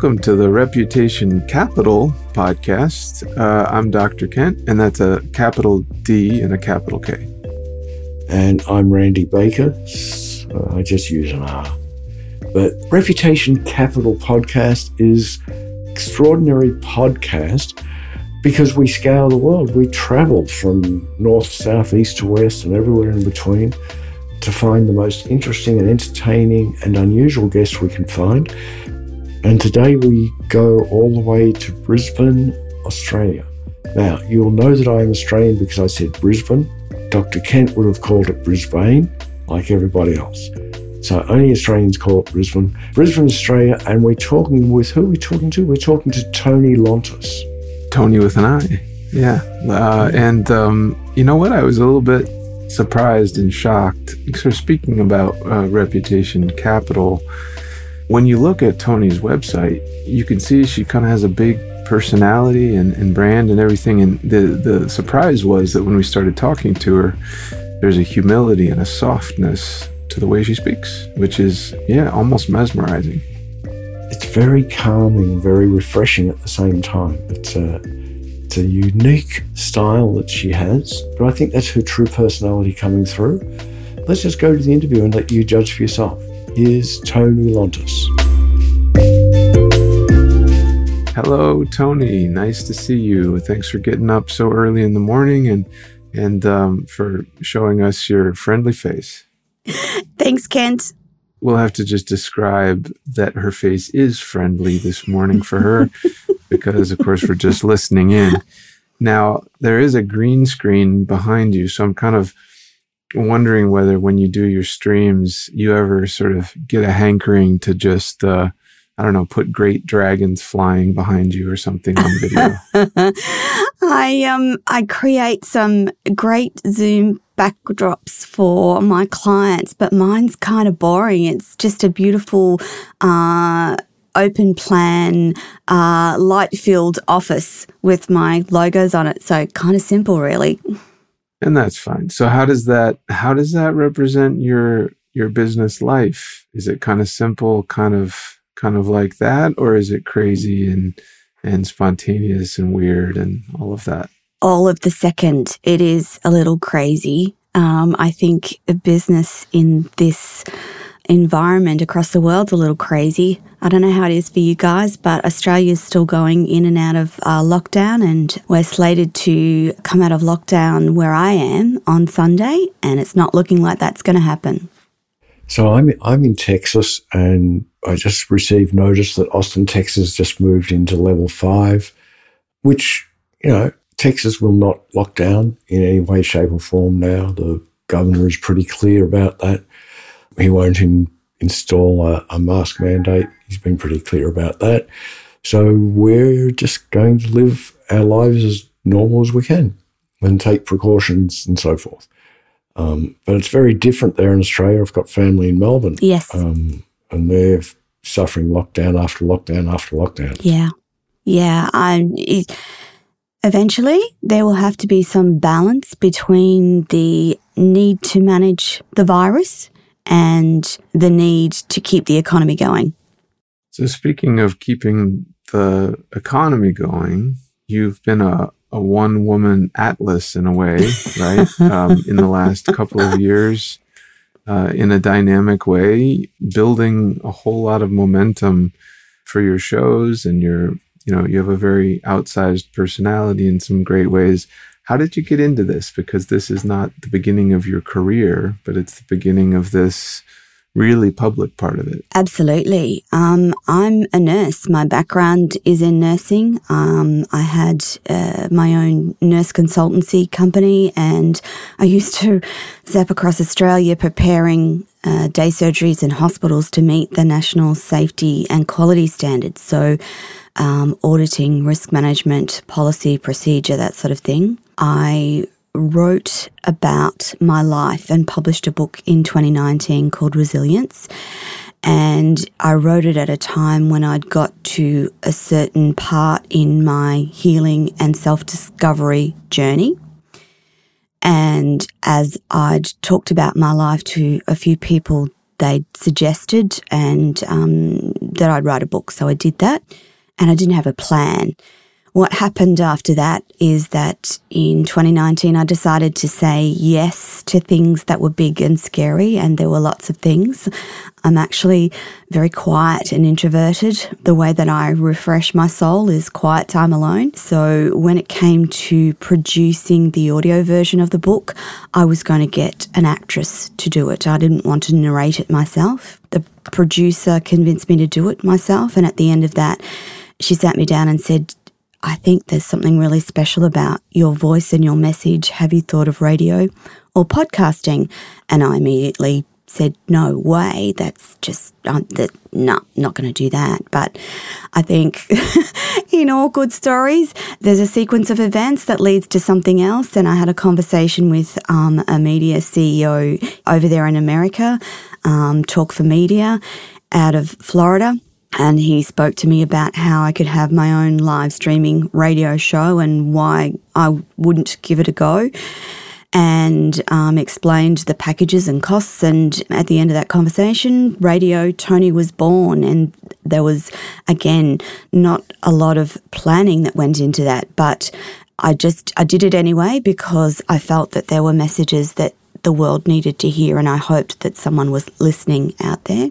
Welcome to the Reputation Capital podcast. Uh, I'm Dr. Kent, and that's a capital D and a capital K. And I'm Randy Baker. Uh, I just use an R. But Reputation Capital podcast is extraordinary podcast because we scale the world. We travel from north, south, east to west, and everywhere in between to find the most interesting and entertaining and unusual guests we can find. And today we go all the way to Brisbane, Australia. Now, you'll know that I am Australian because I said Brisbane. Dr. Kent would have called it Brisbane, like everybody else. So only Australians call it Brisbane. Brisbane, Australia, and we're talking with who are we talking to? We're talking to Toni Lontis. Toni with an I. Yeah. Uh, and um, you know what? I was a little bit surprised and shocked. So, speaking about uh, reputation capital, when you look at Toni's website, you can see she kind of has a big personality and, and brand and everything. And the, the surprise was that when we started talking to her, there's a humility and a softness to the way she speaks, which is, yeah, almost mesmerizing. It's very calming, very refreshing at the same time. It's a it's a unique style that she has, but I think that's her true personality coming through. Let's just go to the interview and let you judge for yourself. Here's Toni Lontis. Hello, Toni. Nice to see you. Thanks for getting up so early in the morning and and um, for showing us your friendly face. Thanks, Kent. We'll have to just describe that her face is friendly this morning for her because, of course, we're just listening in. Now, there is a green screen behind you. So I'm kind of wondering whether when you do your streams, you ever sort of get a hankering to just, uh, I don't know, put great dragons flying behind you or something on video. I um I create some great Zoom backdrops for my clients, but mine's kind of boring. It's just a beautiful uh open plan, uh, light filled office with my logos on it. So kind of simple, really. And that's fine. So how does that how does that represent your your business life? Is it kind of simple, kind of kind of like that, or is it crazy and and spontaneous and weird and all of that? All of the second. It is a little crazy. Um, I think a business in this environment across the world's a little crazy. I don't know how it is for you guys, but Australia is still going in and out of uh, lockdown, and we're slated to come out of lockdown where I am on Sunday, and it's not looking like that's going to happen. So I'm I'm in Texas, and I just received notice that Austin, Texas, just moved into level five, which you know Texas will not lock down in any way, shape, or form now. The governor is pretty clear about that. He won't in, install a, a mask mandate. He's been pretty clear about that. So we're just going to live our lives as normal as we can and take precautions and so forth. Um, but it's very different there in Australia. I've got family in Melbourne. Yes. Um, and they're suffering lockdown after lockdown after lockdown. Yeah. Yeah. I'm. Eventually, there will have to be some balance between the need to manage the virus and the need to keep the economy going. So, speaking of keeping the economy going, you've been a, a one woman atlas in a way, right? um, in the last couple of years, uh, in a dynamic way, building a whole lot of momentum for your shows and your, you know, you have a very outsized personality in some great ways. How did you get into this? Because this is not the beginning of your career, but it's the beginning of this really public part of it. Absolutely. Um, I'm a nurse. My background is in nursing. Um, I had uh, my own nurse consultancy company, and I used to zap across Australia preparing uh, day surgeries in hospitals to meet the national safety and quality standards. So, um, auditing, risk management, policy, procedure, that sort of thing. I wrote about my life and published a book in 2019 called Resilience. And I wrote it at a time when I'd got to a certain part in my healing and self discovery journey. And as I'd talked about my life to a few people, they suggested and um, that I'd write a book. So I did that and I didn't have a plan. What happened after that is that in 2019, I decided to say yes to things that were big and scary, and there were lots of things. I'm actually very quiet and introverted. The way that I refresh my soul is quiet time alone. So when it came to producing the audio version of the book, I was going to get an actress to do it. I didn't want to narrate it myself. The producer convinced me to do it myself, and at the end of that, she sat me down and said, I think there's something really special about your voice and your message. Have you thought of radio or podcasting? And I immediately said, no way. That's just, uh, that, no, not going to do that. But I think in all good stories, there's a sequence of events that leads to something else. And I had a conversation with um, a media CEO over there in America, um, Talk for Media out of Florida and he spoke to me about how I could have my own live streaming radio show and why I wouldn't give it a go. And um, explained the packages and costs. And at the end of that conversation, Radio Toni was born. And there was, again, not a lot of planning that went into that. But I just, I did it anyway because I felt that there were messages that the world needed to hear. And I hoped that someone was listening out there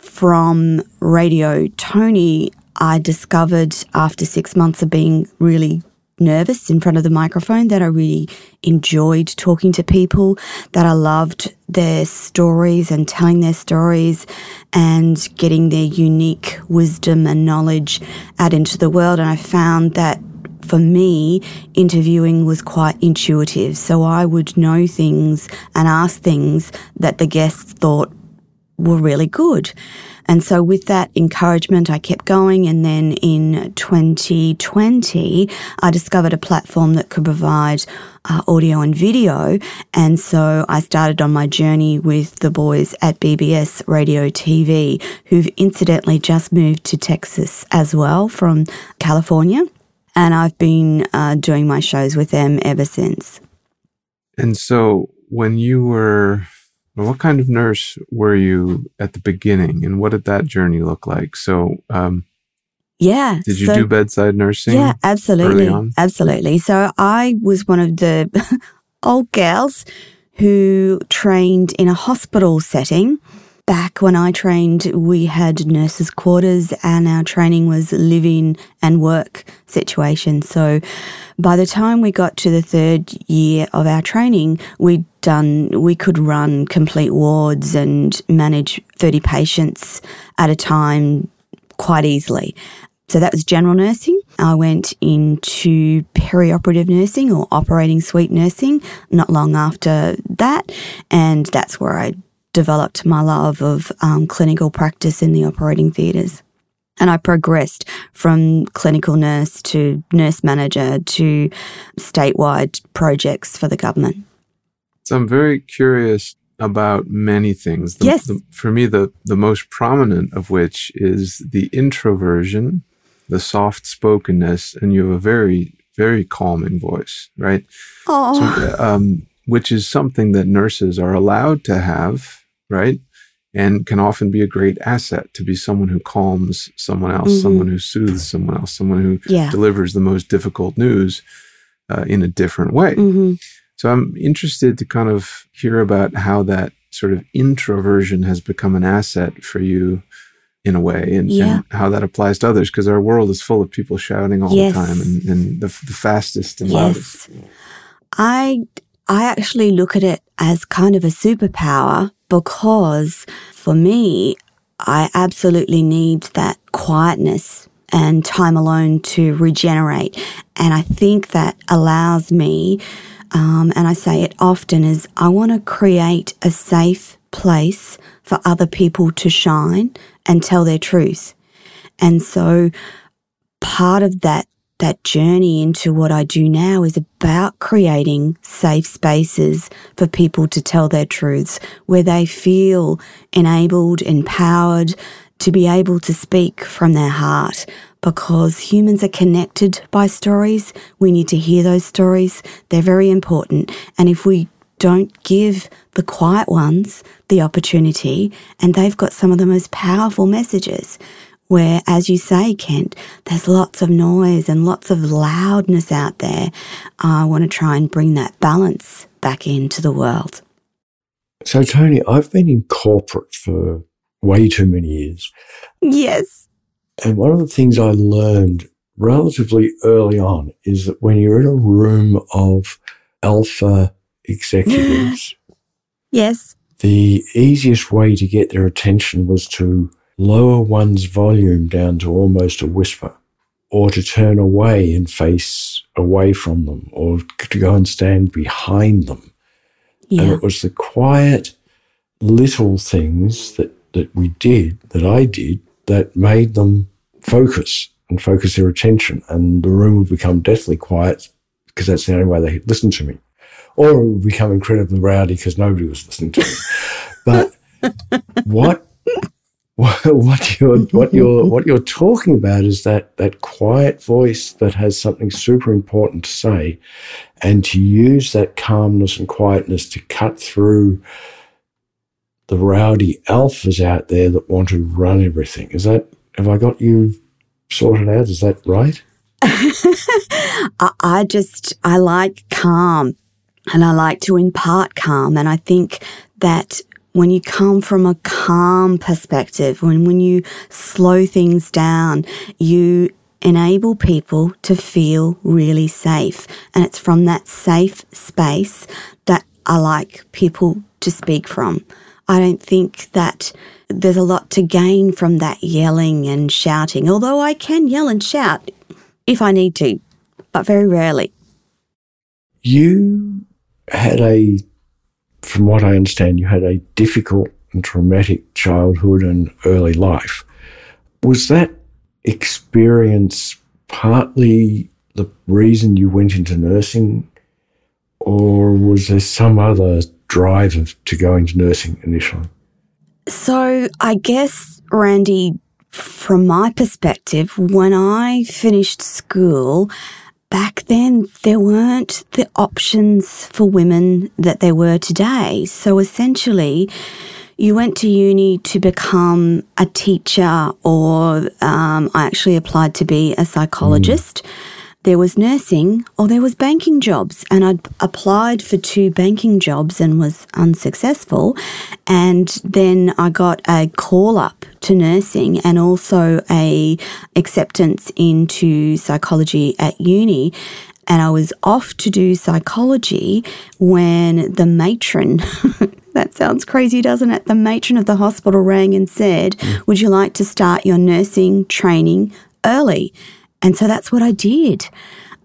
from Radio Toni, I discovered after six months of being really nervous in front of the microphone that I really enjoyed talking to people, that I loved their stories and telling their stories and getting their unique wisdom and knowledge out into the world. And I found that for me, interviewing was quite intuitive. So I would know things and ask things that the guests thought were really good. And so, with that encouragement, I kept going. And then in 2020, I discovered a platform that could provide uh, audio and video. And so, I started on my journey with the boys at BBS Radio TV, who've incidentally just moved to Texas as well from California. And I've been uh, doing my shows with them ever since. And so, when you were what kind of nurse were you at the beginning, and what did that journey look like? So, um, yeah. Did you so, do bedside nursing? Yeah, absolutely, absolutely. So I was one of the old gals who trained in a hospital setting. Back when I trained, we had nurses' quarters, and our training was living and work situation. So by the time we got to the third year of our training, we'd done, we could run complete wards and manage 30 patients at a time quite easily. So that was general nursing. I went into perioperative nursing or operating suite nursing not long after that. And that's where I developed my love of um, clinical practice in the operating theatres. And I progressed from clinical nurse to nurse manager to statewide projects for the government. So I'm very curious about many things. The, yes. The, for me, the, the most prominent of which is the introversion, the soft spokenness, and you have a very, very calming voice, right? Oh. So, um, which is something that nurses are allowed to have, right? and can often be a great asset to be someone who calms someone else, mm-hmm. someone who soothes someone else, someone who yeah. delivers the most difficult news uh, in a different way. Mm-hmm. So I'm interested to kind of hear about how that sort of introversion has become an asset for you in a way and, yeah. and how that applies to others because our world is full of people shouting all yes. the time and, and the, the, fastest and yes. loudest. I I actually look at it as kind of a superpower because for me, I absolutely need that quietness and time alone to regenerate. And I think that allows me, um, and I say it often, is I want to create a safe place for other people to shine and tell their truth. And so part of that that journey into what I do now is about creating safe spaces for people to tell their truths where they feel enabled, empowered to be able to speak from their heart because humans are connected by stories. We need to hear those stories. They're very important. And if we don't give the quiet ones the opportunity, and they've got some of the most powerful messages. Where, as you say, Kent, there's lots of noise and lots of loudness out there. I want to try and bring that balance back into the world. So, Toni, I've been in corporate for way too many years. Yes. And one of the things I learned relatively early on is that when you're in a room of alpha executives, yes, the easiest way to get their attention was to lower one's volume down to almost a whisper, or to turn away and face away from them, or to go and stand behind them. yeah, And it was the quiet little things that, that we did, that I did, that made them focus and focus their attention. And the room would become deathly quiet because that's the only way they could listen to me. Or it would become incredibly rowdy because nobody was listening to me. but what what what you're what you're what you're talking about is that that quiet voice that has something super important to say, and to use that calmness and quietness to cut through the rowdy alphas out there that want to run everything. Is that have I got you sorted out? Is that right? I, just, I like calm and I like to impart calm. And I think that when you come from a calm perspective, when, when you slow things down, you enable people to feel really safe. And it's from that safe space that I like people to speak from. I don't think that there's a lot to gain from that yelling and shouting, although I can yell and shout if I need to, but very rarely. You had a, from what I understand, you had a difficult and traumatic childhood and early life. Was that experience partly the reason you went into nursing, or was there some other drive to go into nursing initially? So I guess, Randy, from my perspective, when I finished school, back then there weren't the options for women that there were today. So essentially, you went to uni to become a teacher, or um, I actually applied to be a psychologist. There was nursing or there was banking jobs, and I'd applied for two banking jobs and was unsuccessful. And then I got a call up to nursing and also a acceptance into psychology at uni and I was off to do psychology when the matron, that sounds crazy, doesn't it? The matron of the hospital rang and said, mm. Would you like to start your nursing training early? And so that's what I did.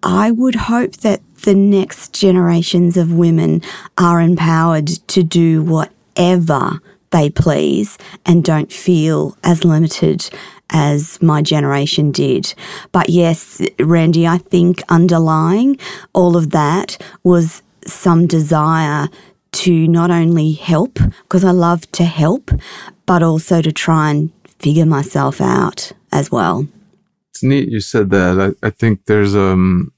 I would hope that the next generations of women are empowered to do whatever they please and don't feel as limited as my generation did. But yes, Randy, I think underlying all of that was some desire to not only help, because I love to help, but also to try and figure myself out as well. It's neat you said that. I, I think there's um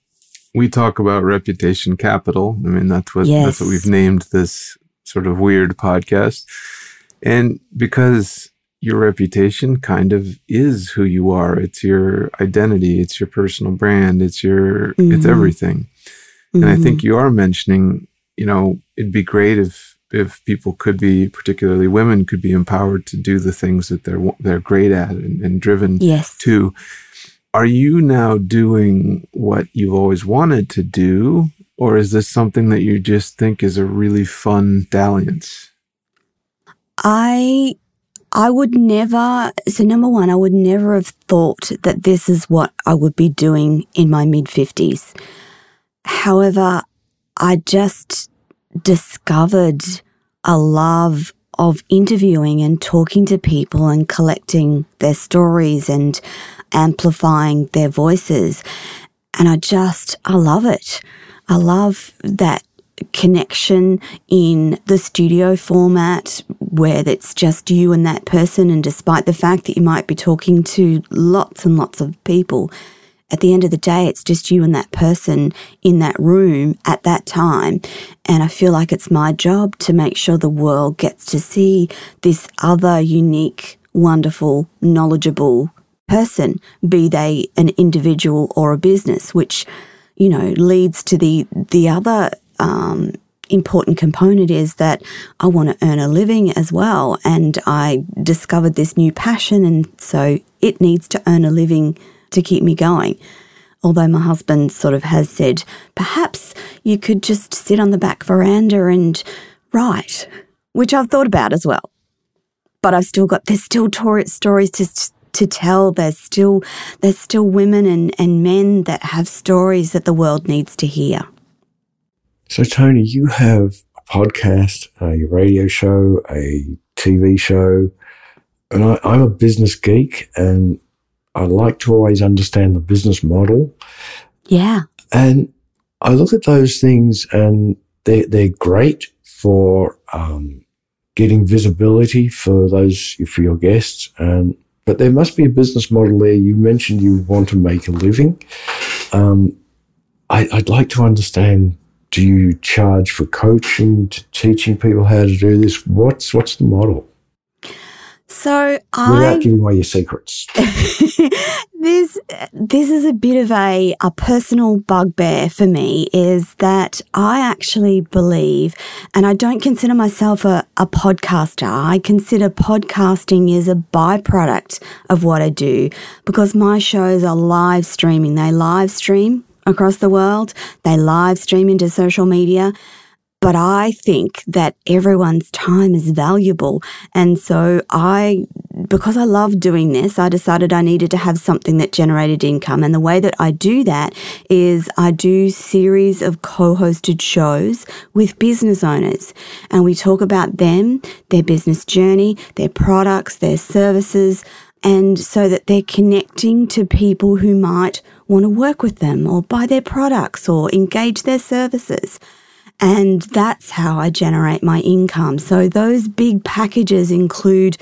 we talk about reputation capital. I mean that's what that's what we've named this sort of weird podcast. And because your reputation kind of is who you are. It's your identity, it's your personal brand, it's your it's Mhm. everything. And I think you are mentioning, you know, it'd be great if if people could be, particularly women, could be empowered to do the things that they're they're great at and, and driven yes. to. Are you now doing what you've always wanted to do, or is this something that you just think is a really fun dalliance? I I would never so number one, I would never have thought that this is what I would be doing in my mid fifties. However, I just discovered a love of interviewing and talking to people and collecting their stories and amplifying their voices. And I just, I love it. I love that connection in the studio format where it's just you and that person. And despite the fact that you might be talking to lots and lots of people, at the end of the day, it's just you and that person in that room at that time. And I feel like it's my job to make sure the world gets to see this other unique, wonderful, knowledgeable person, be they an individual or a business, which, you know, leads to the, the other, um, important component is that I want to earn a living as well. And I discovered this new passion. And so it needs to earn a living to keep me going. Although my husband sort of has said, perhaps you could just sit on the back veranda and write, which I've thought about as well. But I've still got, there's still stories to, to tell. There's still, there's still women and, and men that have stories that the world needs to hear. So, Toni, you have a podcast, a radio show, a TV show, and I, I'm a business geek and I like to always understand the business model. Yeah. And I look at those things and they're, they're great for um, getting visibility for those, for your guests. And, but there must be a business model there. You mentioned you want to make a living. Um, I, I'd like to understand do you charge for coaching, teaching people how to do this? What's what's the model? So I without giving away your secrets, this this is a bit of a a personal bugbear for me. Is that I actually believe, and I don't consider myself a, a podcaster. I consider podcasting is a byproduct of what I do because my shows are live streaming. They live stream across the world. They live stream into social media. But I think that everyone's time is valuable. And so I, because I love doing this, I decided I needed to have something that generated income. And the way that I do that is I do series of co-hosted shows with business owners. And we talk about them, their business journey, their products, their services, and so that they're connecting to people who might want to work with them or buy their products or engage their services. And that's how I generate my income. So those big packages include,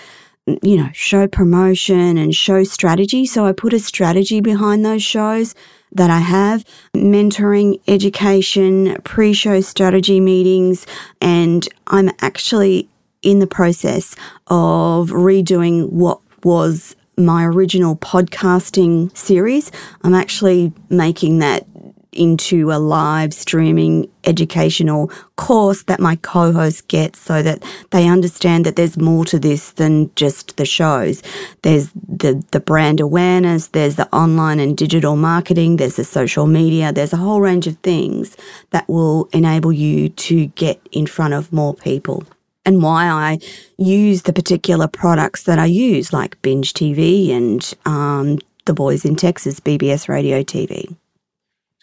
you know, show promotion and show strategy. So I put a strategy behind those shows that I have mentoring, education, pre show strategy meetings, and I'm actually in the process of redoing what was my original podcasting series. I'm actually making that into a live streaming educational course that my co-host gets so that they understand that there's more to this than just the shows. There's the, the brand awareness, there's the online and digital marketing, there's the social media, there's a whole range of things that will enable you to get in front of more people and why I use the particular products that I use, like Binge TV and um, The Boys in Texas, BBS Radio TV.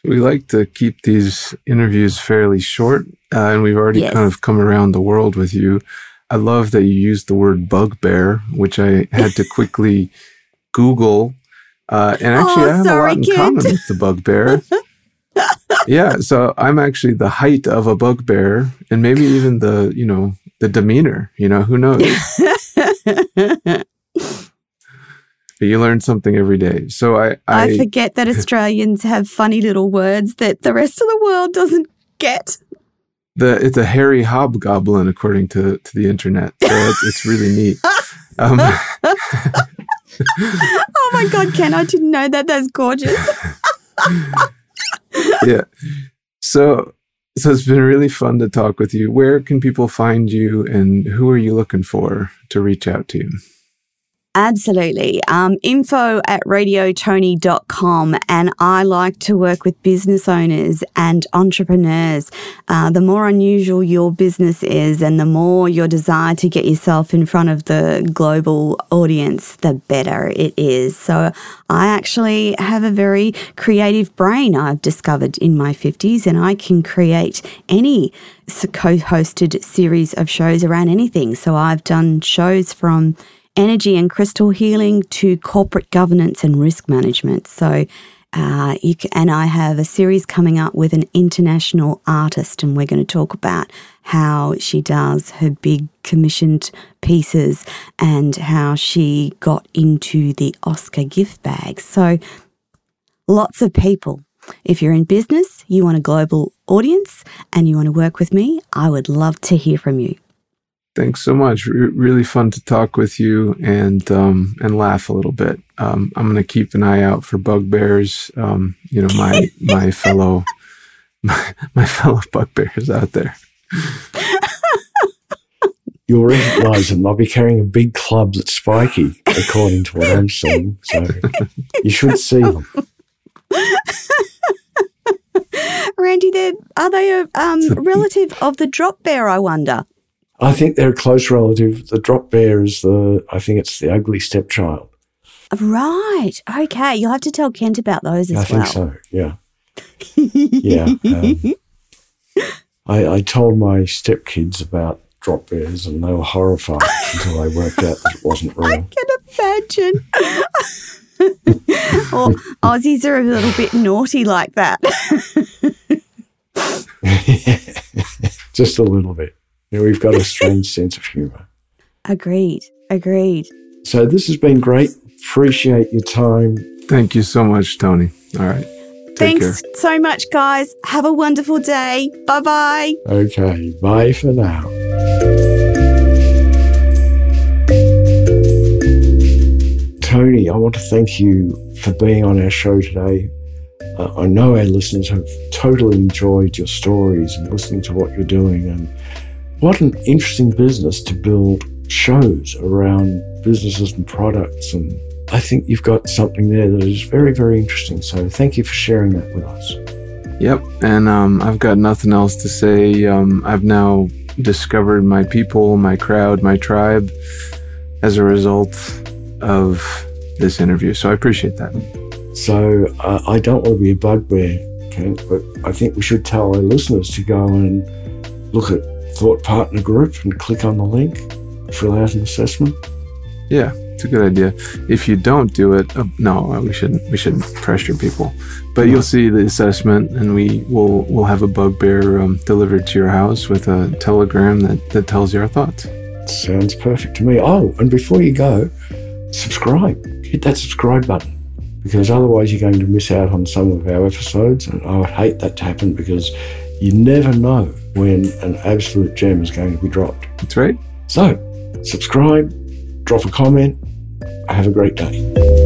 We like to keep these interviews fairly short, uh, and we've already yes. kind of come around the world with you. I love that you used the word bugbear, which I had to quickly Google. Uh, and actually, oh, I have sorry, a lot in kid. common with the bugbear. yeah, so I'm actually the height of a bugbear, and maybe even the you know the demeanor. You know, who knows? but you learn something every day. So I, I, I forget that Australians have funny little words that the rest of the world doesn't get. The it's a hairy hobgoblin according to to the internet. So it's, it's really neat. Um, oh my god, Ken! I didn't know that. That's gorgeous. yeah. So so it's been really fun to talk with you. Where can people find you and who are you looking for to reach out to you? Absolutely. Um, info at radiotoni.com. And I like to work with business owners and entrepreneurs. Uh, the more unusual your business is and the more your desire to get yourself in front of the global audience, the better it is. So I actually have a very creative brain I've discovered in my 50s, and I can create any co hosted series of shows around anything. So I've done shows from energy and crystal healing to corporate governance and risk management. So, uh, can, and I have a series coming up with an international artist, and we're going to talk about how she does her big commissioned pieces and how she got into the Oscar gift bag. So, lots of people. If you're in business, you want a global audience, and you want to work with me, I would love to hear from you. Thanks so much. R- really fun to talk with you and um, and laugh a little bit. Um, I'm going to keep an eye out for bugbears. Um, you know, my my fellow my, my fellow bugbears out there. You'll recognize them. They'll be carrying a big club that's spiky, according to what I'm seeing. So you should see them. Randy, they're, are they a um, relative of the drop bear, I wonder? I think they're a close relative. The drop bear is the, I think it's the ugly stepchild. Right. Okay. You'll have to tell Kent about those as I well. think so. Yeah. yeah. Um, I, I told my stepkids about drop bears and they were horrified until I worked out that it wasn't real. I can imagine. or Aussies are a little bit naughty like that. Just a little bit. You know, we've got a strange sense of humour. agreed. Agreed. So this has been great. Appreciate your time. Thank you so much, Toni. All right. Take Thanks care. so much, guys. Have a wonderful day. Bye bye. Okay. Bye for now. Toni, I want to thank you for being on our show today. Uh, I know our listeners have totally enjoyed your stories and listening to what you're doing. And what an interesting business to build shows around businesses and products. And I think you've got something there that is very, very interesting. So thank you for sharing that with us. Yep. And um, I've got nothing else to say. Um, I've now discovered my people, my crowd, my tribe as a result of this interview. So I appreciate that. So uh, I don't want to be a bugbear, Kent, but I think we should tell our listeners to go and look at Thought Partner Group and click on the link, fill out an assessment. Yeah, it's a good idea. If you don't do it, uh, no, uh, we shouldn't. We shouldn't pressure people. But you'll see the assessment, and we will we'll have a bugbear um, delivered to your house with a telegram that that tells you our thoughts. Sounds perfect to me. Oh, and before you go, subscribe. Hit that subscribe button because otherwise you're going to miss out on some of our episodes. And I would hate that to happen because you never know when an absolute gem is going to be dropped. That's right. So, subscribe, drop a comment. Have a great day.